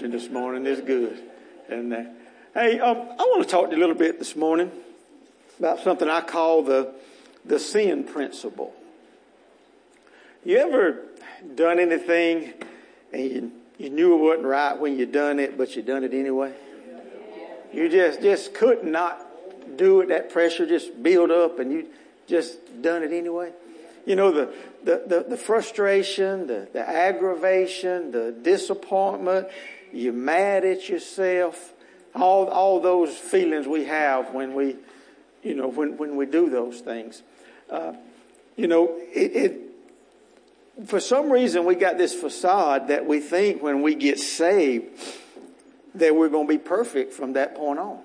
this morning. is good. And hey, um, I want to talk to you a little bit this morning about something I call the the sin principle. You ever done anything and you, you knew it wasn't right when you done it, but you done it anyway? You just just could not do it. That pressure just build up, and you just done it anyway. You know the the the, the frustration, the the aggravation, the disappointment. You're mad at yourself. All all those feelings we have when we, you know, when when we do those things. Uh, you know, it, it for some reason we got this facade that we think when we get saved that we're going to be perfect from that point on.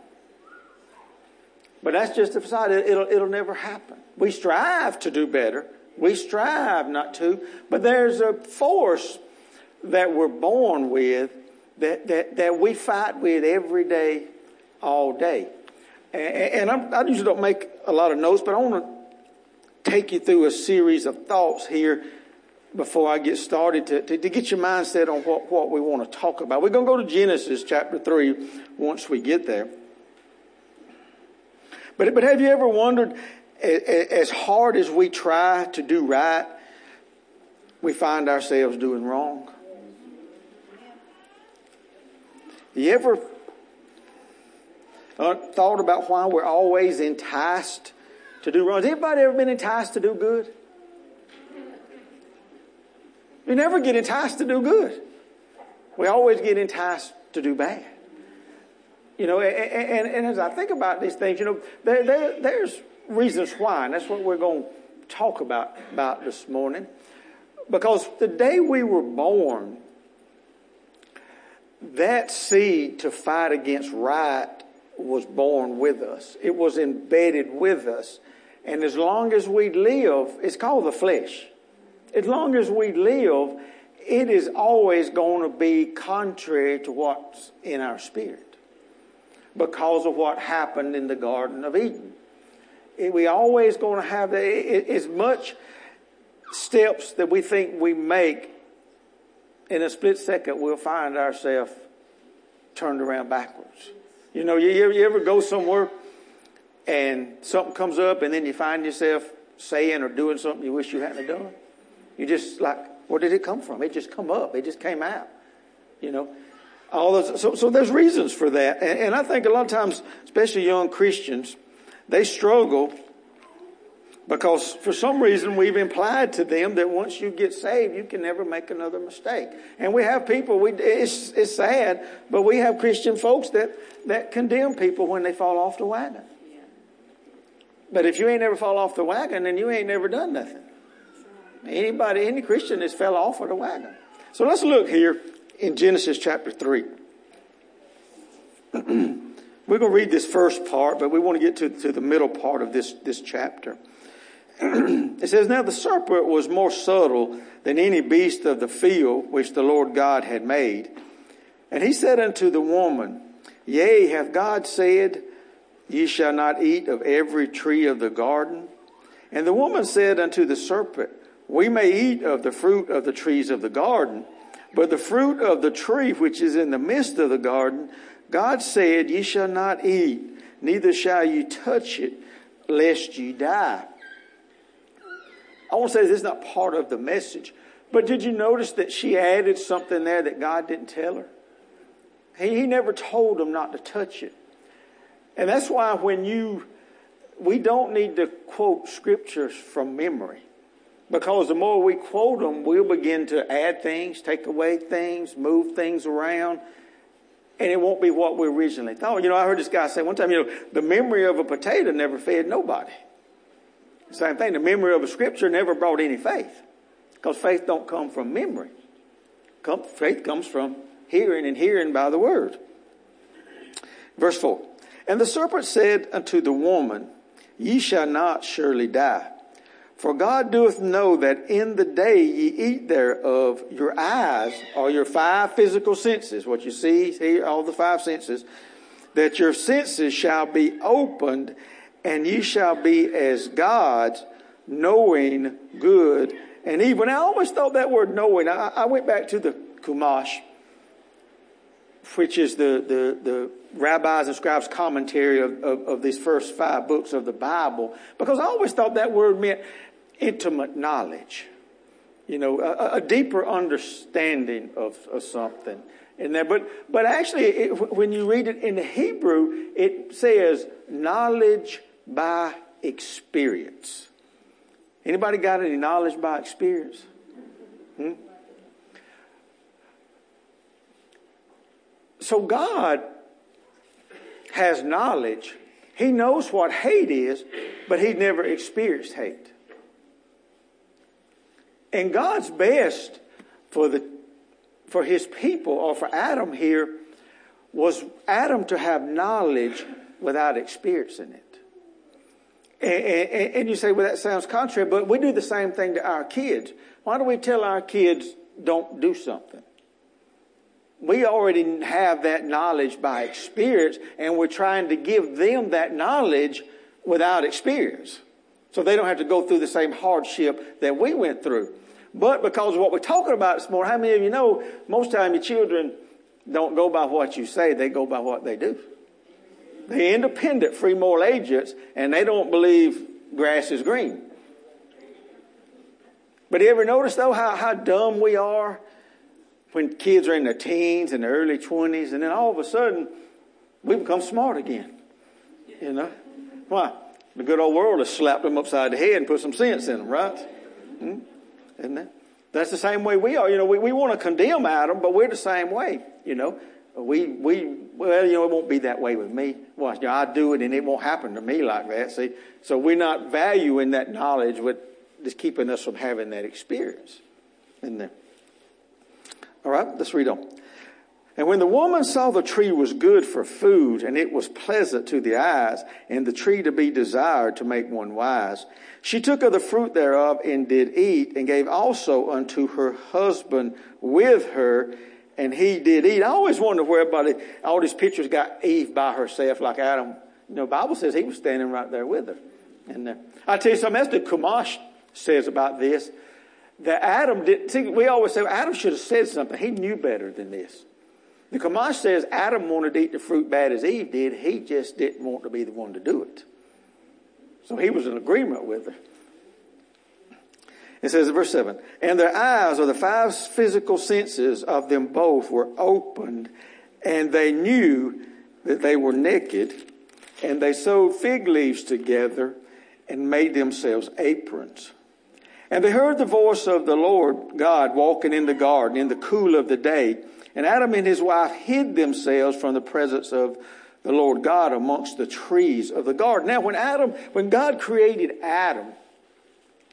But that's just a facade. It'll, it'll never happen. We strive to do better. We strive not to, but there's a force that we're born with that, that, that we fight with every day, all day. And, and i usually don't make a lot of notes, but I want to take you through a series of thoughts here before I get started to, to, to, get your mindset on what, what we want to talk about. We're going to go to Genesis chapter 3 once we get there. But, but have you ever wondered, as hard as we try to do right, we find ourselves doing wrong? You ever uh, thought about why we're always enticed to do wrong? Has anybody ever been enticed to do good? We never get enticed to do good. We always get enticed to do bad. You know, and, and, and as I think about these things, you know, there, there, there's reasons why, and that's what we're going to talk about, about this morning. Because the day we were born, that seed to fight against right was born with us. It was embedded with us. And as long as we live, it's called the flesh as long as we live, it is always going to be contrary to what's in our spirit because of what happened in the Garden of Eden. We always going to have as much steps that we think we make in a split second, we'll find ourselves turned around backwards. You know, you, you ever go somewhere and something comes up and then you find yourself saying or doing something you wish you hadn't done? You just like, where did it come from? It just come up. It just came out. You know, all those. So, so there's reasons for that, and, and I think a lot of times, especially young Christians, they struggle because for some reason we've implied to them that once you get saved, you can never make another mistake. And we have people, we, it's, it's sad, but we have Christian folks that, that condemn people when they fall off the wagon. But if you ain't ever fall off the wagon, then you ain't never done nothing. Anybody, any Christian has fell off of the wagon. So let's look here in Genesis chapter 3. We're going to read this first part, but we want to get to, to the middle part of this, this chapter. it says, Now the serpent was more subtle than any beast of the field which the Lord God had made. And he said unto the woman, Yea, hath God said, Ye shall not eat of every tree of the garden? And the woman said unto the serpent, we may eat of the fruit of the trees of the garden, but the fruit of the tree which is in the midst of the garden, God said, Ye shall not eat, neither shall you touch it, lest ye die. I want to say this is not part of the message, but did you notice that she added something there that God didn't tell her? He, he never told them not to touch it. And that's why when you, we don't need to quote scriptures from memory. Because the more we quote them, we'll begin to add things, take away things, move things around, and it won't be what we originally thought. You know, I heard this guy say one time, you know, the memory of a potato never fed nobody. Same thing, the memory of a scripture never brought any faith. Because faith don't come from memory. faith comes from hearing and hearing by the word. Verse 4. And the serpent said unto the woman, Ye shall not surely die. For God doeth know that in the day ye eat thereof, your eyes, or your five physical senses, what you see, hear, all the five senses, that your senses shall be opened, and ye shall be as gods, knowing good and evil. I always thought that word knowing, I, I went back to the Chumash, which is the, the, the rabbis and scribes commentary of, of, of, these first five books of the Bible, because I always thought that word meant intimate knowledge. You know, a, a deeper understanding of, of something in there. But, but actually, it, when you read it in Hebrew, it says knowledge by experience. Anybody got any knowledge by experience? Hmm? So God has knowledge. He knows what hate is, but he never experienced hate. And God's best for the for his people or for Adam here was Adam to have knowledge without experiencing it. And, and, and, you say, well, that sounds contrary, but we do the same thing to our kids. Why do we tell our kids don't do something? We already have that knowledge by experience, and we're trying to give them that knowledge without experience. So they don't have to go through the same hardship that we went through. But because of what we're talking about this morning, how many of you know most time your children don't go by what you say, they go by what they do. They're independent, free moral agents, and they don't believe grass is green. But you ever notice though how, how dumb we are when kids are in their teens and their early twenties, and then all of a sudden we become smart again. You know? Why? The good old world has slapped them upside the head and put some sense in them, right? Hmm? Isn't that? That's the same way we are. You know, we, we want to condemn Adam, but we're the same way. You know, we, we, well, you know, it won't be that way with me. Well, you know, I do it and it won't happen to me like that. See, so we're not valuing that knowledge with just keeping us from having that experience. Isn't there? All right, let's read on. And when the woman saw the tree was good for food, and it was pleasant to the eyes, and the tree to be desired to make one wise, she took of the fruit thereof and did eat, and gave also unto her husband with her, and he did eat. I always wonder where everybody, all these pictures got Eve by herself like Adam. You know, Bible says he was standing right there with her. And uh, I tell you something else that Chumash says about this, that Adam did, see, we always say well, Adam should have said something. He knew better than this. The Chumash says Adam wanted to eat the fruit bad as Eve did. He just didn't want to be the one to do it. So he was in agreement with her. It says in verse 7 And their eyes, or the five physical senses of them both, were opened, and they knew that they were naked, and they sewed fig leaves together and made themselves aprons. And they heard the voice of the Lord God walking in the garden in the cool of the day. And Adam and his wife hid themselves from the presence of the Lord God amongst the trees of the garden. Now, when Adam, when God created Adam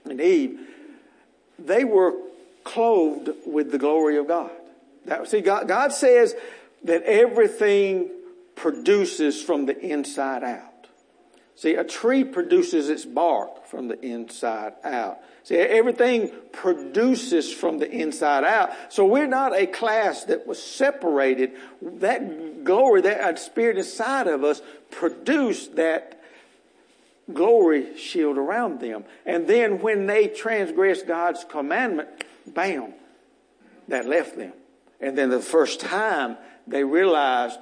and Eve, they were clothed with the glory of God. That, see, God, God says that everything produces from the inside out. See, a tree produces its bark from the inside out. See, everything produces from the inside out. So we're not a class that was separated. That glory, that spirit inside of us produced that glory shield around them. And then when they transgressed God's commandment, bam, that left them. And then the first time they realized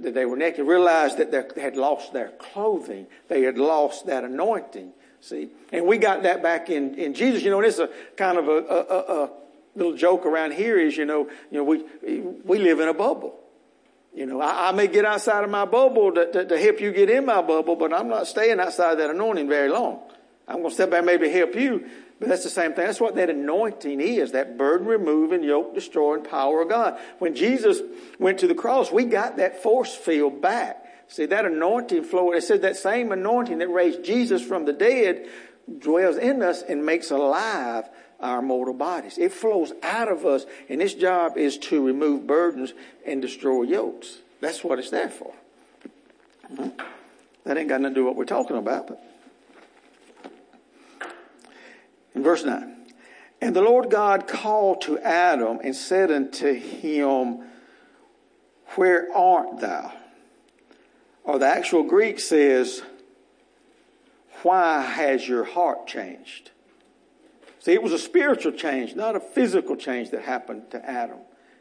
that they were naked, realized that they had lost their clothing. They had lost that anointing. See? And we got that back in, in Jesus. You know, and it's a kind of a, a, a little joke around here is, you know, you know, we, we live in a bubble. You know, I, I may get outside of my bubble to, to, to, help you get in my bubble, but I'm not staying outside that anointing very long. I'm going to step back and maybe help you, but that's the same thing. That's what that anointing is, that burden removing, yoke destroying power of God. When Jesus went to the cross, we got that force field back. See, that anointing flow, it said that same anointing that raised Jesus from the dead dwells in us and makes alive our mortal bodies. It flows out of us, and its job is to remove burdens and destroy yokes. That's what it's there for. Mm-hmm. That ain't got nothing to do with what we're talking about, but. In verse 9. And the Lord God called to Adam and said unto him, Where art thou? Or the actual Greek says, Why has your heart changed? See, it was a spiritual change, not a physical change that happened to Adam.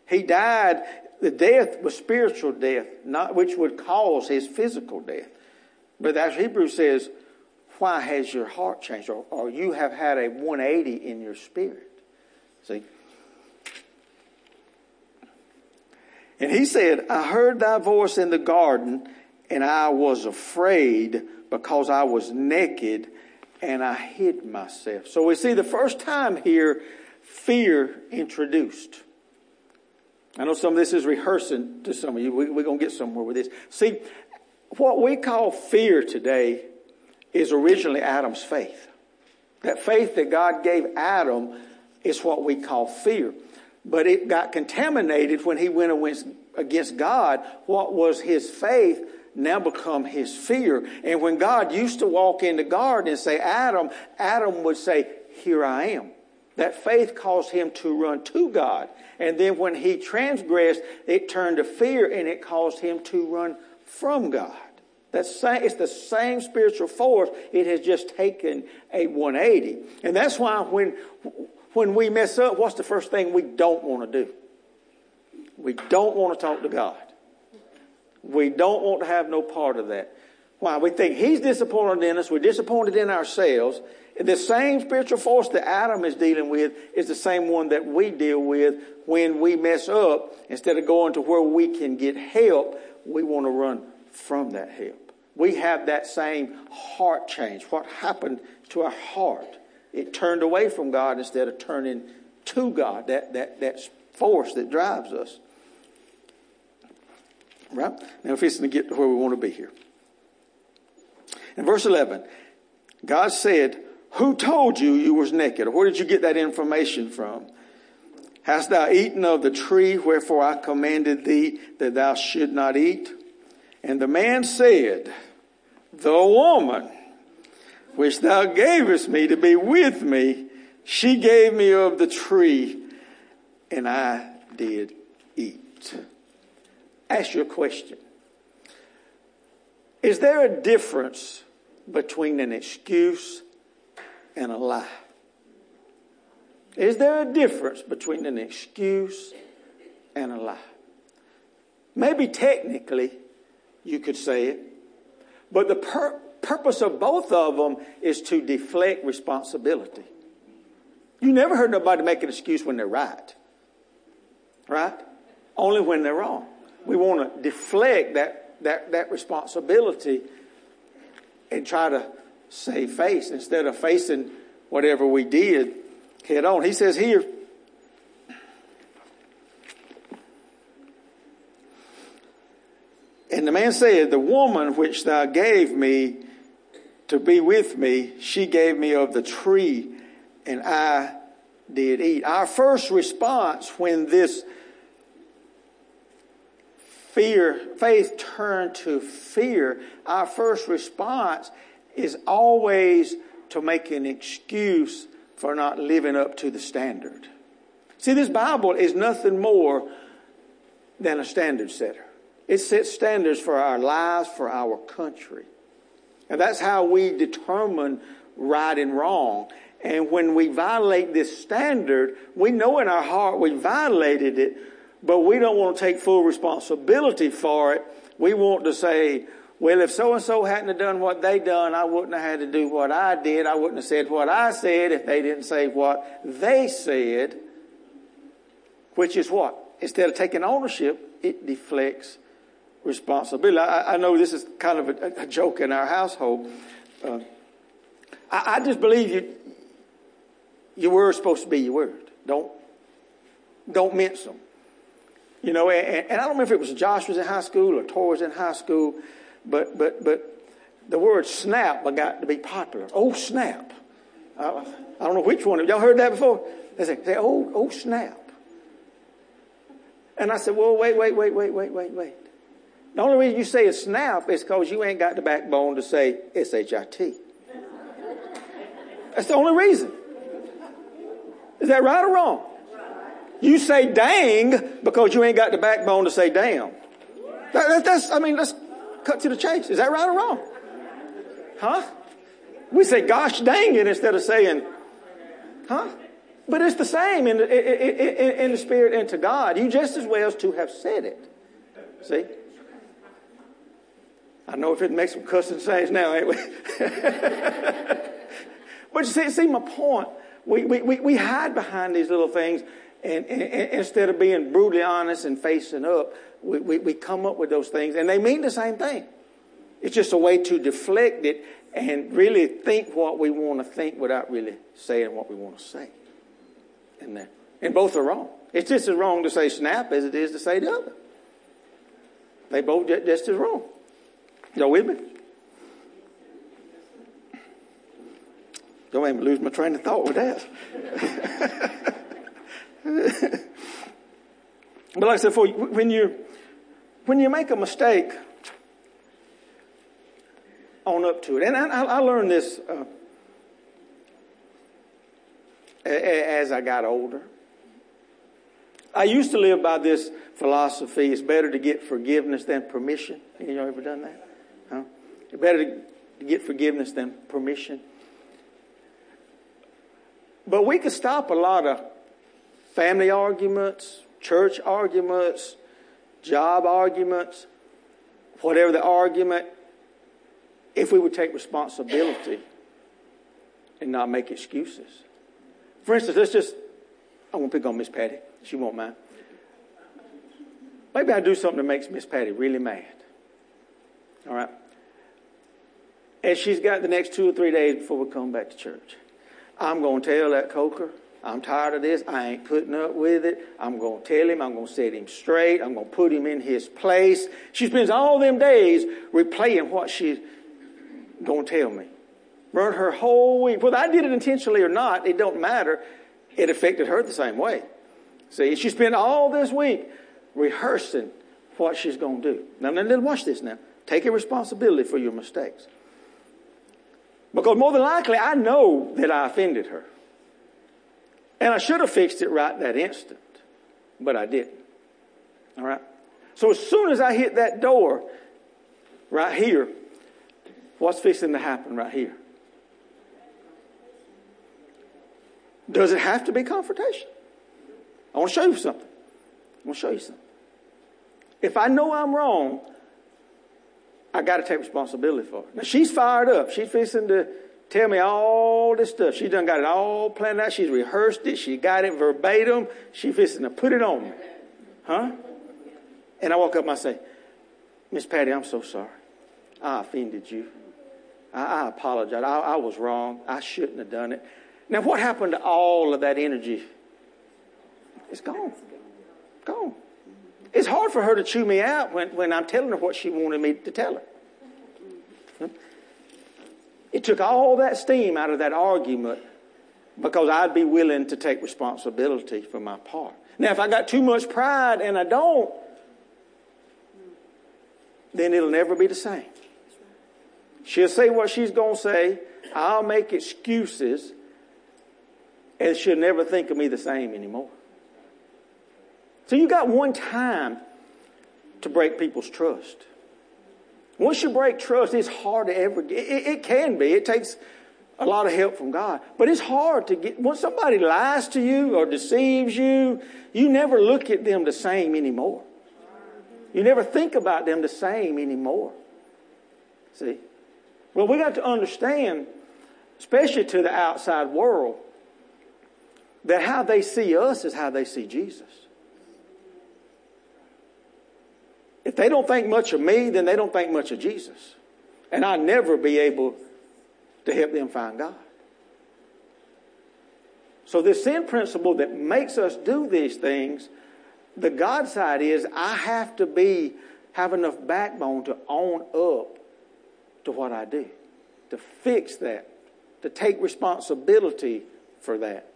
He died, The death was spiritual death, not which would cause his physical death. But as Hebrews says, why has your heart changed? Or, or you have had a 180 in your spirit. See? And he said, I heard thy voice in the garden, and I was afraid because I was naked and I hid myself. So we see the first time here, fear introduced. I know some of this is rehearsing to some of you. We, are going to get somewhere with this. See, what we call fear today is originally Adam's faith. That faith that God gave Adam is what we call fear. But it got contaminated when he went against God. What was his faith now become his fear. And when God used to walk in the garden and say, Adam, Adam would say, here I am. That faith caused him to run to God. And then when he transgressed, it turned to fear and it caused him to run from God. That's same, it's the same spiritual force. It has just taken a 180. And that's why when, when we mess up, what's the first thing we don't want to do? We don't want to talk to God. We don't want to have no part of that. Why? We think He's disappointed in us. We're disappointed in ourselves. The same spiritual force that Adam is dealing with is the same one that we deal with when we mess up. Instead of going to where we can get help, we want to run from that help. We have that same heart change. What happened to our heart? It turned away from God instead of turning to God, that, that, that force that drives us. Right? Now, if it's going to get to where we want to be here. In verse 11, God said, Who told you you was naked? Or where did you get that information from? Hast thou eaten of the tree wherefore I commanded thee that thou should not eat? And the man said, The woman which thou gavest me to be with me, she gave me of the tree, and I did eat ask you a question. Is there a difference between an excuse and a lie? Is there a difference between an excuse and a lie? Maybe technically you could say it, but the pur- purpose of both of them is to deflect responsibility. You never heard nobody make an excuse when they're right. Right? Only when they're wrong we want to deflect that, that, that responsibility and try to save face instead of facing whatever we did head on. He says here, And the man said, The woman which thou gave me to be with me, she gave me of the tree, and I did eat. Our first response when this fear, faith turned to fear, our first response is always to make an excuse for not living up to the standard. See, this Bible is nothing more than a standard setter. It sets standards for our lives, for our country. And that's how we determine right and wrong. And when we violate this standard, we know in our heart we violated it, but we don't want to take full responsibility for it. We want to say, well, if so and so hadn't have done what they done, I wouldn't have had to do what I did. I wouldn't have said what I said if they didn't say what they said. Which is what? Instead of taking ownership, it deflects responsibility. I, I know this is kind of a, a joke in our household. Uh, I, I just believe you, your word's supposed to be your word. Don't, don't mince them. You know, and, and I don't know if it was Josh was in high school or Tor was in high school, but but but the word snap got to be popular. Oh snap! Uh, I don't know which one. Y'all heard that before? They say, say oh oh snap. And I said, well, wait, wait, wait, wait, wait, wait, wait. The only reason you say a snap is because you ain't got the backbone to say S-H-I-T. That's the only reason. Is that right or wrong? You say dang because you ain't got the backbone to say damn. That, that, that's, I mean, let's cut to the chase. Is that right or wrong? Huh? We say gosh dang it instead of saying, huh? But it's the same in, in, in, in the spirit and to God. You just as well as to have said it. See? I know if it makes some cussing saints now, ain't we? but you see, see my point. We, we, we hide behind these little things and, and, and, instead of being brutally honest and facing up, we, we, we come up with those things and they mean the same thing. It's just a way to deflect it and really think what we want to think without really saying what we want to say. And, that, and both are wrong. It's just as wrong to say snap as it is to say the other. They both just as wrong. Y'all with me? Don't me lose my train of thought with that. but like I said, for when you when you make a mistake, own up to it. And I, I learned this uh, as I got older. I used to live by this philosophy: it's better to get forgiveness than permission. You ever done that? Huh? It's better to get forgiveness than permission. But we could stop a lot of family arguments, church arguments, job arguments, whatever the argument, if we would take responsibility and not make excuses. For instance, let's just, I won't pick on Miss Patty. She won't mind. Maybe I do something that makes Miss Patty really mad. All right? And she's got the next two or three days before we come back to church. I'm going to tell that coker, I'm tired of this. I ain't putting up with it. I'm going to tell him. I'm going to set him straight. I'm going to put him in his place. She spends all them days replaying what she's going to tell me. Run her whole week. Whether I did it intentionally or not, it don't matter. It affected her the same way. See, she spent all this week rehearsing what she's going to do. Now, now, watch this now. Take responsibility for your mistakes. Because more than likely, I know that I offended her. And I should have fixed it right that instant, but I didn't. All right? So as soon as I hit that door right here, what's fixing to happen right here? Does it have to be confrontation? I want to show you something. I want to show you something. If I know I'm wrong, I got to take responsibility for it. Now she's fired up. She's fixing to tell me all this stuff. She done got it all planned out. She's rehearsed it. She got it verbatim. She fixing to put it on me. Huh? And I walk up and I say, Miss Patty, I'm so sorry. I offended you. I, I apologize. I, I was wrong. I shouldn't have done it. Now, what happened to all of that energy? It's gone. Gone. It's hard for her to chew me out when, when I'm telling her what she wanted me to tell her. It took all that steam out of that argument because I'd be willing to take responsibility for my part. Now, if I got too much pride and I don't, then it'll never be the same. She'll say what she's going to say. I'll make excuses and she'll never think of me the same anymore. So you got one time to break people's trust. Once you break trust, it's hard to ever get, it, it can be. It takes a lot of help from God. But it's hard to get, once somebody lies to you or deceives you, you never look at them the same anymore. You never think about them the same anymore. See? Well, we got to understand, especially to the outside world, that how they see us is how they see Jesus. If they don't think much of me, then they don't think much of Jesus. And I'll never be able to help them find God. So, this sin principle that makes us do these things, the God side is I have to be, have enough backbone to own up to what I do, to fix that, to take responsibility for that.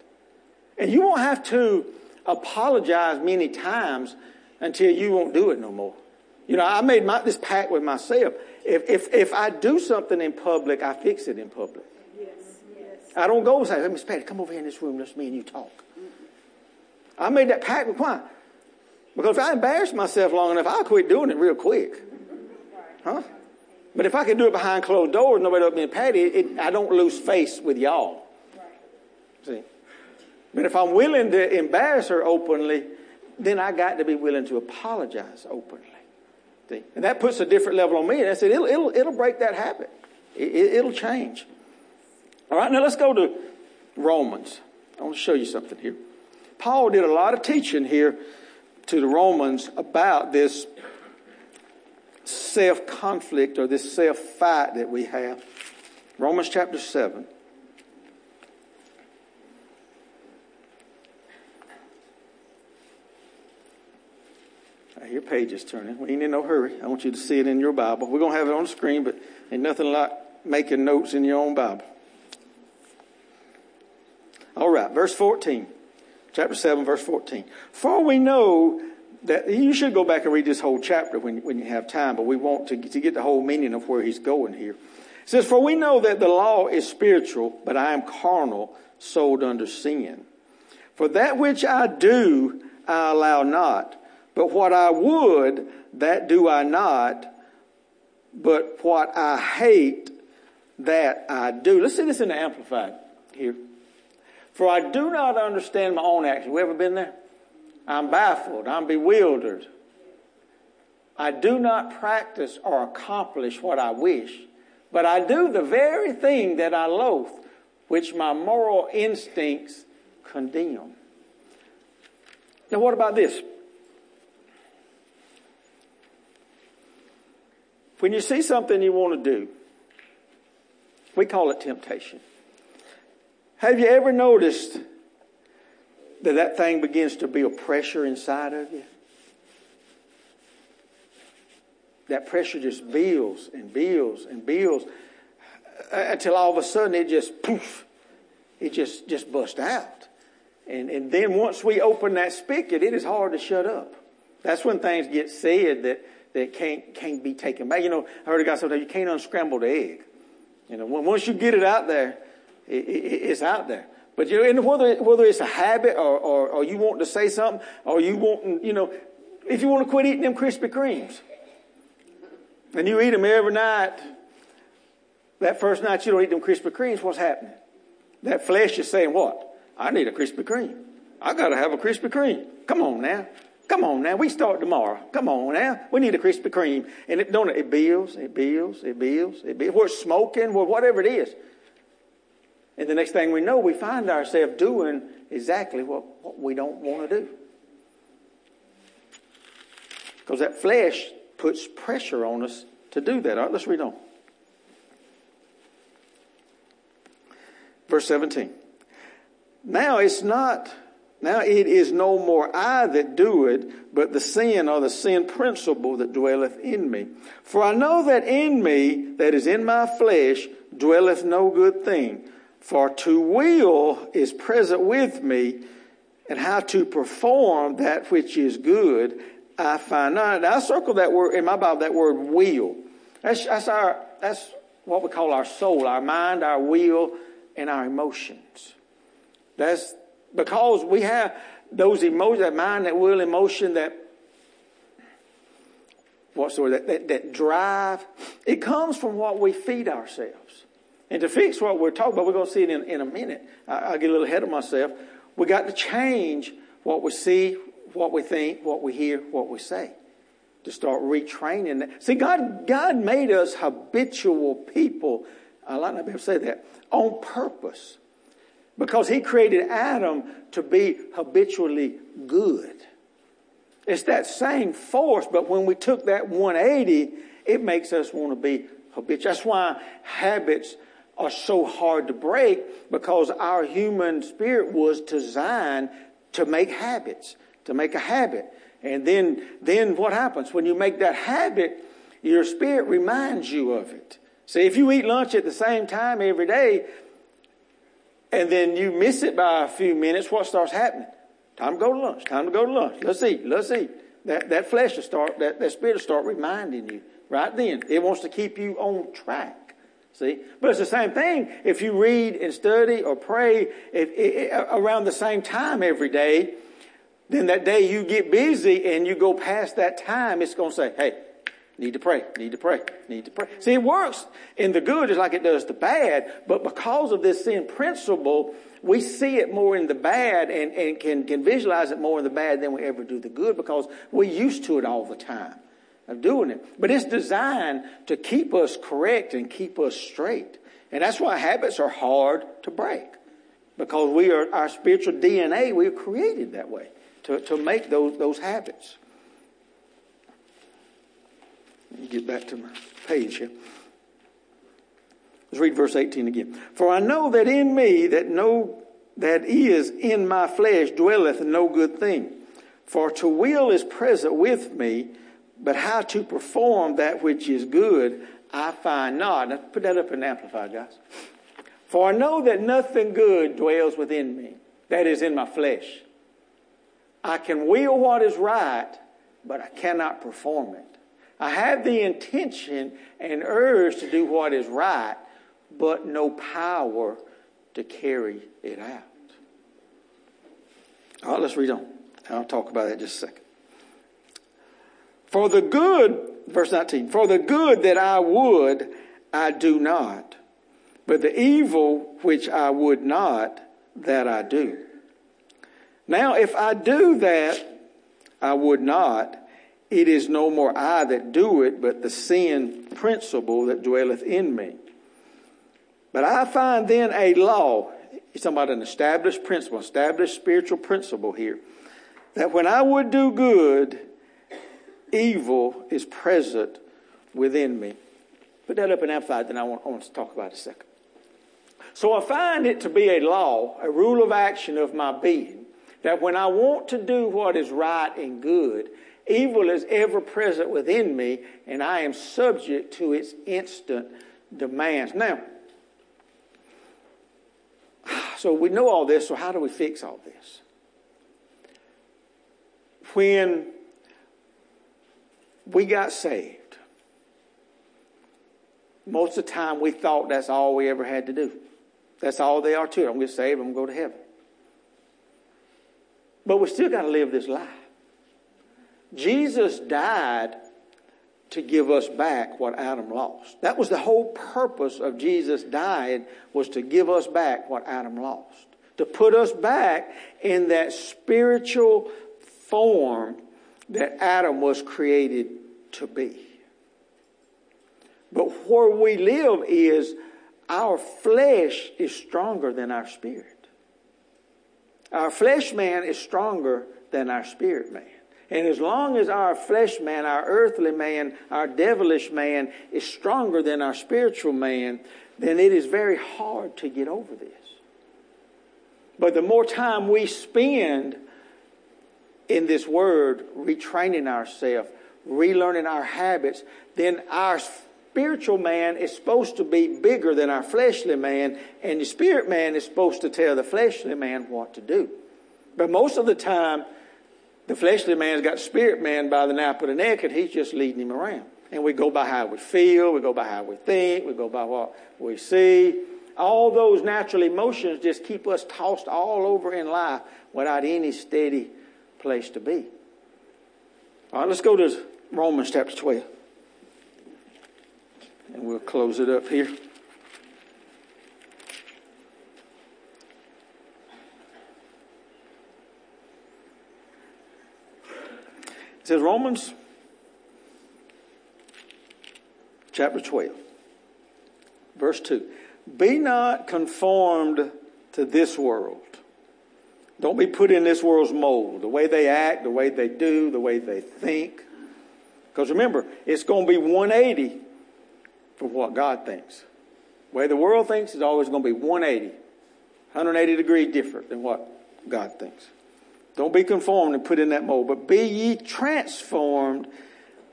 And you won't have to apologize many times until you won't do it no more. You know, I made my, this pact with myself. If, if, if I do something in public, I fix it in public. Yes, yes. I don't go and say, Miss Patty, come over here in this room, let's me and you talk. Mm-hmm. I made that pact with why? Because if I embarrass myself long enough, I'll quit doing it real quick. Huh? But if I can do it behind closed doors, nobody up me and Patty, it, I don't lose face with y'all. Right. See? But if I'm willing to embarrass her openly, then I got to be willing to apologize openly. See? And that puts a different level on me. And I said, it'll, it'll, it'll break that habit. It, it'll change. All right, now let's go to Romans. I want to show you something here. Paul did a lot of teaching here to the Romans about this self conflict or this self fight that we have. Romans chapter 7. I hear pages turning. We ain't in no hurry. I want you to see it in your Bible. We're going to have it on the screen, but ain't nothing like making notes in your own Bible. All right, verse 14. Chapter 7, verse 14. For we know that you should go back and read this whole chapter when, when you have time, but we want to, to get the whole meaning of where he's going here. It says, For we know that the law is spiritual, but I am carnal, sold under sin. For that which I do, I allow not. But what I would, that do I not. But what I hate, that I do. Let's see this in the Amplified here. For I do not understand my own actions. We ever been there? I'm baffled. I'm bewildered. I do not practice or accomplish what I wish, but I do the very thing that I loathe, which my moral instincts condemn. Now, what about this? When you see something you want to do, we call it temptation. Have you ever noticed that that thing begins to build pressure inside of you? That pressure just builds and builds and builds uh, until all of a sudden it just poof, it just just busts out. And and then once we open that spigot, it is hard to shut up. That's when things get said that that can't can't be taken back. You know, I heard a guy say you can't unscramble the egg. You know, once you get it out there, it, it, it's out there. But you know, and whether, whether it's a habit or, or, or you want to say something or you want, you know, if you want to quit eating them Krispy Kremes and you eat them every night, that first night you don't eat them Krispy Kremes, what's happening? That flesh is saying what? I need a Krispy Kreme. I got to have a Krispy Kreme. Come on now. Come on now. We start tomorrow. Come on now. We need a Krispy Kreme. And it don't it builds, it builds, it builds, it builds. We're smoking, or whatever it is. And the next thing we know, we find ourselves doing exactly what, what we don't want to do. Because that flesh puts pressure on us to do that. All right, let's read on. Verse 17. Now it's not, now it is no more I that do it, but the sin or the sin principle that dwelleth in me. For I know that in me, that is in my flesh, dwelleth no good thing. For to will is present with me, and how to perform that which is good, I find not. Now I circle that word in my Bible, that word will. That's, that's our, that's what we call our soul, our mind, our will, and our emotions. That's because we have those emotions, that mind, that will, emotion, that what's the word, that, that, that drive. It comes from what we feed ourselves. And to fix what we're talking about, we're going to see it in, in a minute. I, will get a little ahead of myself. We got to change what we see, what we think, what we hear, what we say. To start retraining that. See, God, God made us habitual people. I like not be able to say that. On purpose. Because He created Adam to be habitually good. It's that same force, but when we took that 180, it makes us want to be habitual. That's why habits are so hard to break because our human spirit was designed to make habits, to make a habit. And then, then what happens? When you make that habit, your spirit reminds you of it. See, if you eat lunch at the same time every day, and then you miss it by a few minutes, what starts happening? Time to go to lunch. Time to go to lunch. Let's eat. Let's eat. That, that flesh will start, that, that spirit will start reminding you right then. It wants to keep you on track. See? But it's the same thing if you read and study or pray if, if, around the same time every day, then that day you get busy and you go past that time, it's going to say, hey, Need to pray, need to pray, need to pray. See, it works in the good just like it does the bad, but because of this sin principle, we see it more in the bad and, and can, can visualize it more in the bad than we ever do the good because we're used to it all the time of doing it. But it's designed to keep us correct and keep us straight. And that's why habits are hard to break. Because we are, our spiritual DNA, we are created that way to, to make those, those habits. Get back to my page here. Let's read verse 18 again. For I know that in me that no, that is in my flesh dwelleth no good thing. For to will is present with me, but how to perform that which is good I find not. Now put that up in Amplified, guys. For I know that nothing good dwells within me, that is in my flesh. I can will what is right, but I cannot perform it. I have the intention and urge to do what is right, but no power to carry it out. All right, let's read on. I'll talk about that just a second. For the good, verse 19, for the good that I would, I do not, but the evil which I would not, that I do. Now, if I do that, I would not, it is no more I that do it, but the sin principle that dwelleth in me. But I find then a law, he's talking about an established principle, established spiritual principle here, that when I would do good, evil is present within me. Put that up in Amplified, then I want, I want to talk about it a second. So I find it to be a law, a rule of action of my being, that when I want to do what is right and good, evil is ever present within me, and I am subject to its instant demands. Now, so we know all this, so how do we fix all this? When we got saved, most of the time we thought that's all we ever had to do. That's all they are to it. I'm save, going to go to heaven. But we still got to live this life. Jesus died to give us back what Adam lost. That was the whole purpose of Jesus dying was to give us back what Adam lost. To put us back in that spiritual form that Adam was created to be. But where we live is our flesh is stronger than our spirit. Our flesh man is stronger than our spirit man. And as long as our flesh man, our earthly man, our devilish man is stronger than our spiritual man, then it is very hard to get over this. But the more time we spend in this word, retraining ourselves, relearning our habits, then our spiritual man is supposed to be bigger than our fleshly man, and the spirit man is supposed to tell the fleshly man what to do. But most of the time, the fleshly man's got spirit man by the nape of the neck, and he's just leading him around. And we go by how we feel, we go by how we think, we go by what we see. All those natural emotions just keep us tossed all over in life without any steady place to be. All right, let's go to Romans chapter 12. And we'll close it up here. Says Romans chapter 12, verse 2. Be not conformed to this world. Don't be put in this world's mold. The way they act, the way they do, the way they think. Because remember, it's going to be 180 for what God thinks. The way the world thinks is always going to be 180. 180 degrees different than what God thinks. Don't be conformed and put in that mold, but be ye transformed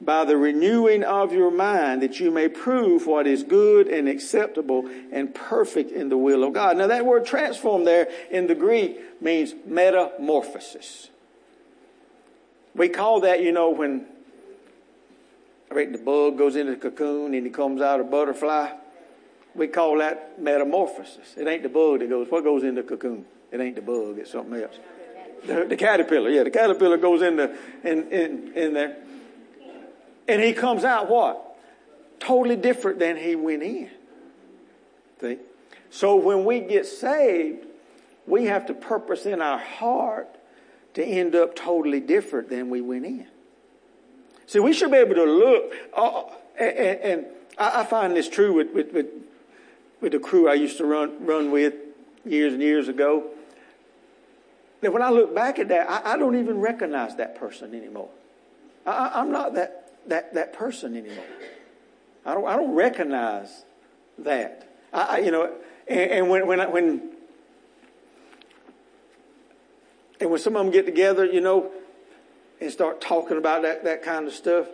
by the renewing of your mind that you may prove what is good and acceptable and perfect in the will of God. Now that word transform there in the Greek means metamorphosis. We call that, you know, when I reckon the bug goes into the cocoon and he comes out a butterfly. We call that metamorphosis. It ain't the bug that goes, what goes in the cocoon? It ain't the bug, it's something else. The, the caterpillar, yeah, the caterpillar goes in, the, in, in, in there. And he comes out what? Totally different than he went in. See? So when we get saved, we have to purpose in our heart to end up totally different than we went in. See, we should be able to look, uh, and, and, I find this true with, with, with, with the crew I used to run, run with years and years ago. That when I look back at that, I, I don't even recognize that person anymore. I, am not that, that, that person anymore. I don't, I don't recognize that. I, you know, and, and when, when, I, when, and when some of them get together, you know, and start talking about that, that kind of stuff,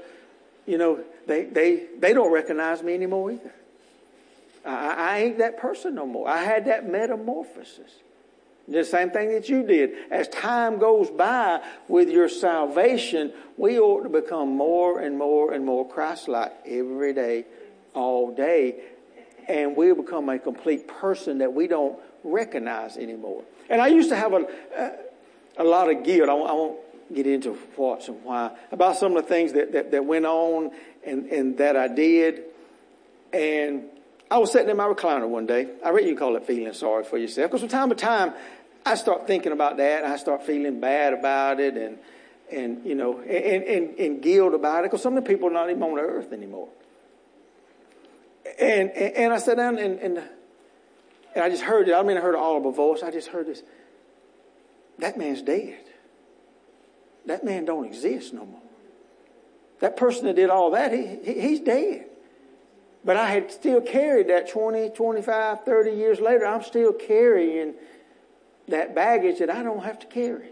you know, they, they, they don't recognize me anymore either. I, I ain't that person no more. I had that metamorphosis. The same thing that you did. As time goes by with your salvation, we ought to become more and more and more Christ-like every day, all day. And we'll become a complete person that we don't recognize anymore. And I used to have a, a, lot of guilt. I, I won't get into what's and why about some of the things that, that, that went on and, and that I did. And I was sitting in my recliner one day. I reckon you call it feeling sorry for yourself. Because from time to time, I start thinking about that and I start feeling bad about it and, and you know, and, and, and guilt about it because some of the people are not even on the earth anymore. And, and, and I sat down and, and, and I just heard it. I mean, I heard an audible voice. I just heard this. That man's dead. That man don't exist no more. That person that did all that, he, he, he's dead. But I had still carried that 20, 25, 30 years later. I'm still carrying that baggage that I don't have to carry.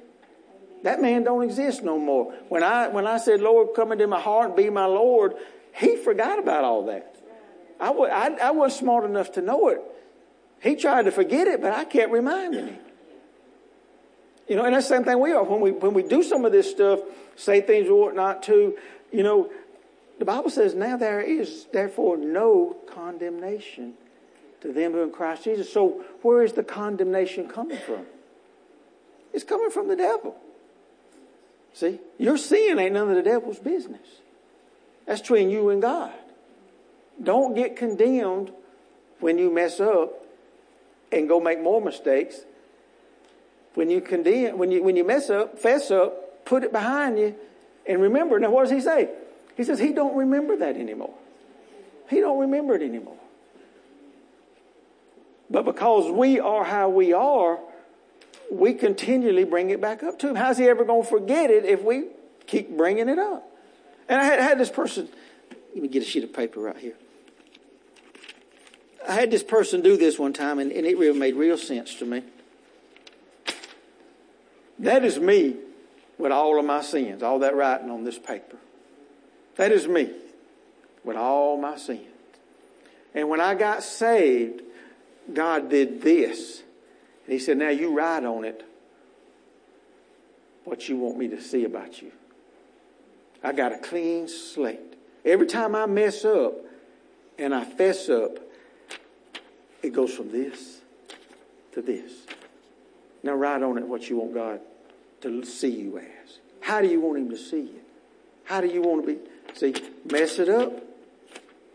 That man don't exist no more. When I, when I said, Lord, come into my heart and be my Lord, he forgot about all that. I, w- I, I wasn't smart enough to know it. He tried to forget it, but I kept reminding him. You know, and that's the same thing we are. When we, when we do some of this stuff, say things we ought not to, you know, the Bible says now there is therefore no condemnation to them who are in Christ Jesus. So where is the condemnation coming from? It's coming from the devil. See, your sin ain't none of the devil's business. That's between you and God. Don't get condemned when you mess up and go make more mistakes. When you condemn, when you, when you mess up, fess up, put it behind you and remember. Now what does he say? He says he don't remember that anymore. He don't remember it anymore. But because we are how we are, we continually bring it back up to him. How's he ever going to forget it if we keep bringing it up? And I had, I had this person, let me get a sheet of paper right here. I had this person do this one time, and, and it really made real sense to me. That is me with all of my sins, all that writing on this paper. That is me with all my sins. And when I got saved, God did this. And He said, Now you write on it what you want me to see about you. I got a clean slate. Every time I mess up and I fess up, it goes from this to this. Now write on it what you want God to see you as. How do you want Him to see you? How do you want to be? See, mess it up,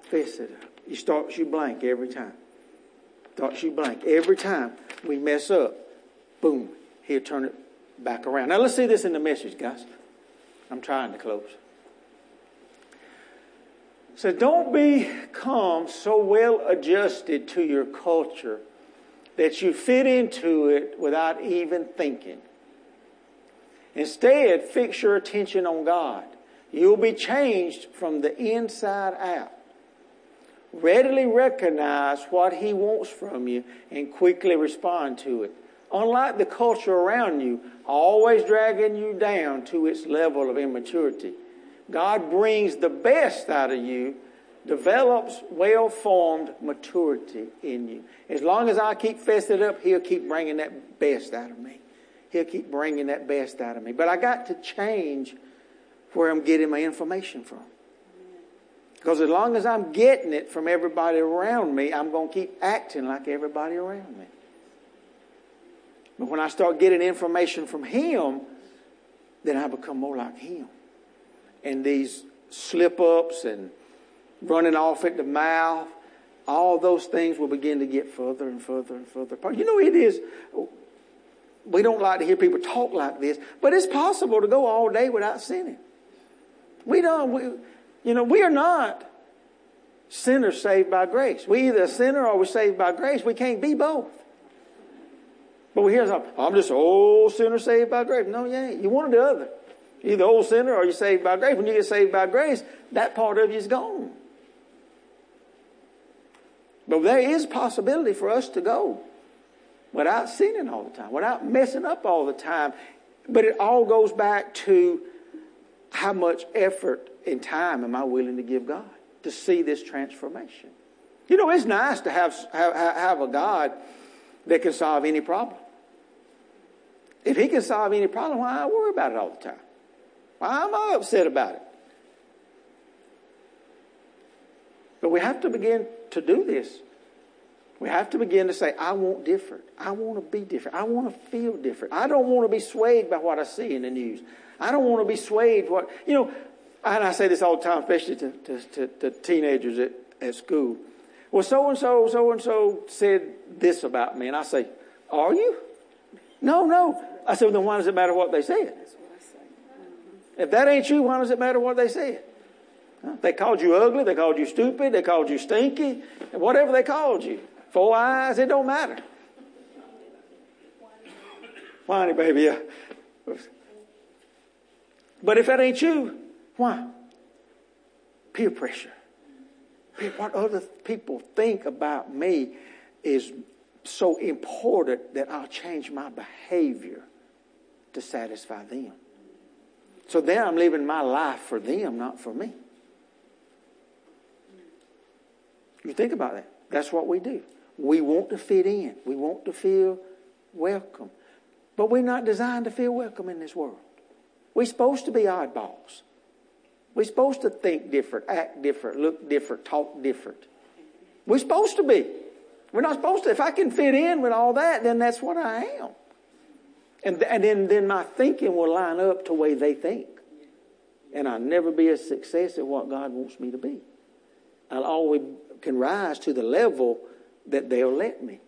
fess it up. He starts you blank every time. Starts you blank every time we mess up. Boom, he'll turn it back around. Now let's see this in the message, guys. I'm trying to close. So don't become so well adjusted to your culture that you fit into it without even thinking. Instead, fix your attention on God. You'll be changed from the inside out. Readily recognize what He wants from you and quickly respond to it. Unlike the culture around you, always dragging you down to its level of immaturity. God brings the best out of you, develops well formed maturity in you. As long as I keep fessing up, He'll keep bringing that best out of me. He'll keep bringing that best out of me. But I got to change where I'm getting my information from. Because as long as I'm getting it from everybody around me, I'm going to keep acting like everybody around me. But when I start getting information from Him, then I become more like Him. And these slip ups and running off at the mouth, all those things will begin to get further and further and further apart. You know, it is, we don't like to hear people talk like this, but it's possible to go all day without sinning. We don't, we, you know, we are not sinners saved by grace. We either a sinner or we're saved by grace. We can't be both. But we hear something, I'm just an old sinner saved by grace. No, you ain't. You one or the other. You're either old sinner or you're saved by grace. When you get saved by grace, that part of you is gone. But there is possibility for us to go without sinning all the time, without messing up all the time. But it all goes back to how much effort and time am I willing to give God to see this transformation? You know, it's nice to have, have, have a God that can solve any problem. If he can solve any problem, why I worry about it all the time? Why am I upset about it? But we have to begin to do this. We have to begin to say, I want different. I want to be different. I want to feel different. I don't want to be swayed by what I see in the news. I don't want to be swayed what, you know, and I say this all the time, especially to, to, to, to teenagers at, at school. Well, so and so, so and so said this about me. And I say, Are you? No, no. I said, well, then why does it matter what they said? If that ain't true, why does it matter what they said? They called you ugly, they called you stupid, they called you stinky, whatever they called you. Four eyes, it don't matter. Whiny baby, yeah. But if that ain't you, why? Peer pressure. What other people think about me is so important that I'll change my behavior to satisfy them. So then I'm living my life for them, not for me. You think about that. That's what we do. We want to fit in. We want to feel welcome. But we're not designed to feel welcome in this world. We're supposed to be oddballs. We're supposed to think different, act different, look different, talk different. We're supposed to be. We're not supposed to. If I can fit in with all that, then that's what I am. And, and then, then my thinking will line up to the way they think. And I'll never be a success at what God wants me to be. I'll always can rise to the level that they'll let me.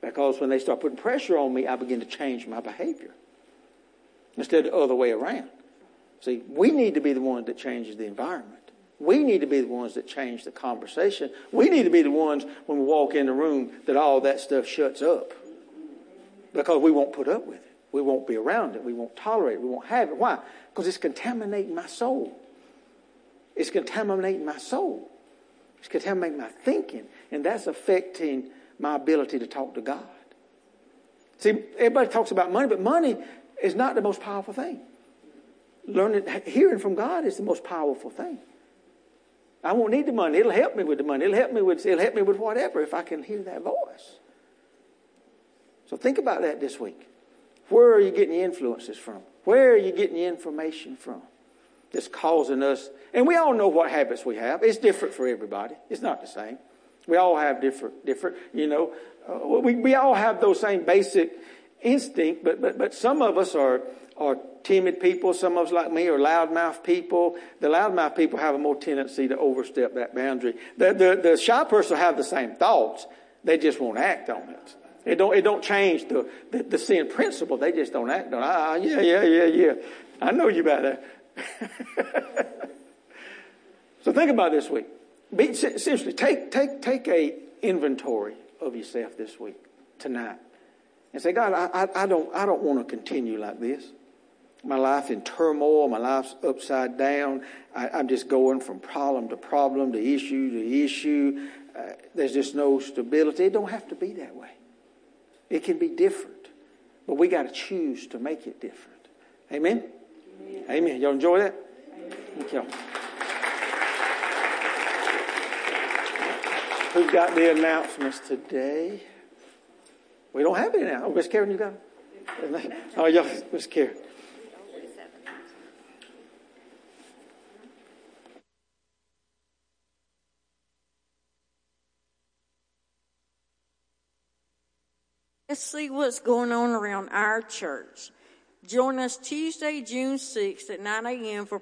Because when they start putting pressure on me, I begin to change my behavior. Instead of the other way around. See, we need to be the ones that changes the environment. We need to be the ones that change the conversation. We need to be the ones when we walk in the room that all that stuff shuts up. Because we won't put up with it. We won't be around it. We won't tolerate it. We won't have it. Why? Because it's contaminating my soul. It's contaminating my soul. It's contaminating my thinking. And that's affecting my ability to talk to God. See, everybody talks about money, but money is not the most powerful thing learning, hearing from God is the most powerful thing. I won't need the money. It'll help me with the money. It'll help me with, it'll help me with whatever if I can hear that voice. So think about that this week. Where are you getting your influences from? Where are you getting your information from? That's causing us, and we all know what habits we have. It's different for everybody. It's not the same. We all have different, different, you know, uh, we, we all have those same basic instinct, but, but, but some of us are, are timid people. Some of us, like me, are loudmouth people. The loudmouth people have a more tendency to overstep that boundary. The, the, the shy person have the same thoughts. They just won't act on it. It don't, it don't change the, the, the sin principle. They just don't act on it. Ah, yeah, yeah, yeah, yeah. I know you about that. so think about this week. Be, seriously, take, take, take a inventory of yourself this week, tonight. And say, God, I, I, I don't, I don't want to continue like this my life in turmoil, my life's upside down. I, am just going from problem to problem, to issue to issue. Uh, there's just no stability. It don't have to be that way. It can be different, but we got to choose to make it different. Amen. Amen. Amen. Y'all enjoy that? Amen. Thank y'all. Who's got the announcements today? We don't have any now. Miss Karen, you got them? Oh, y'all, Miss Karen. Let's see what's going on around our church. Join us Tuesday, June 6th at 9 a.m. for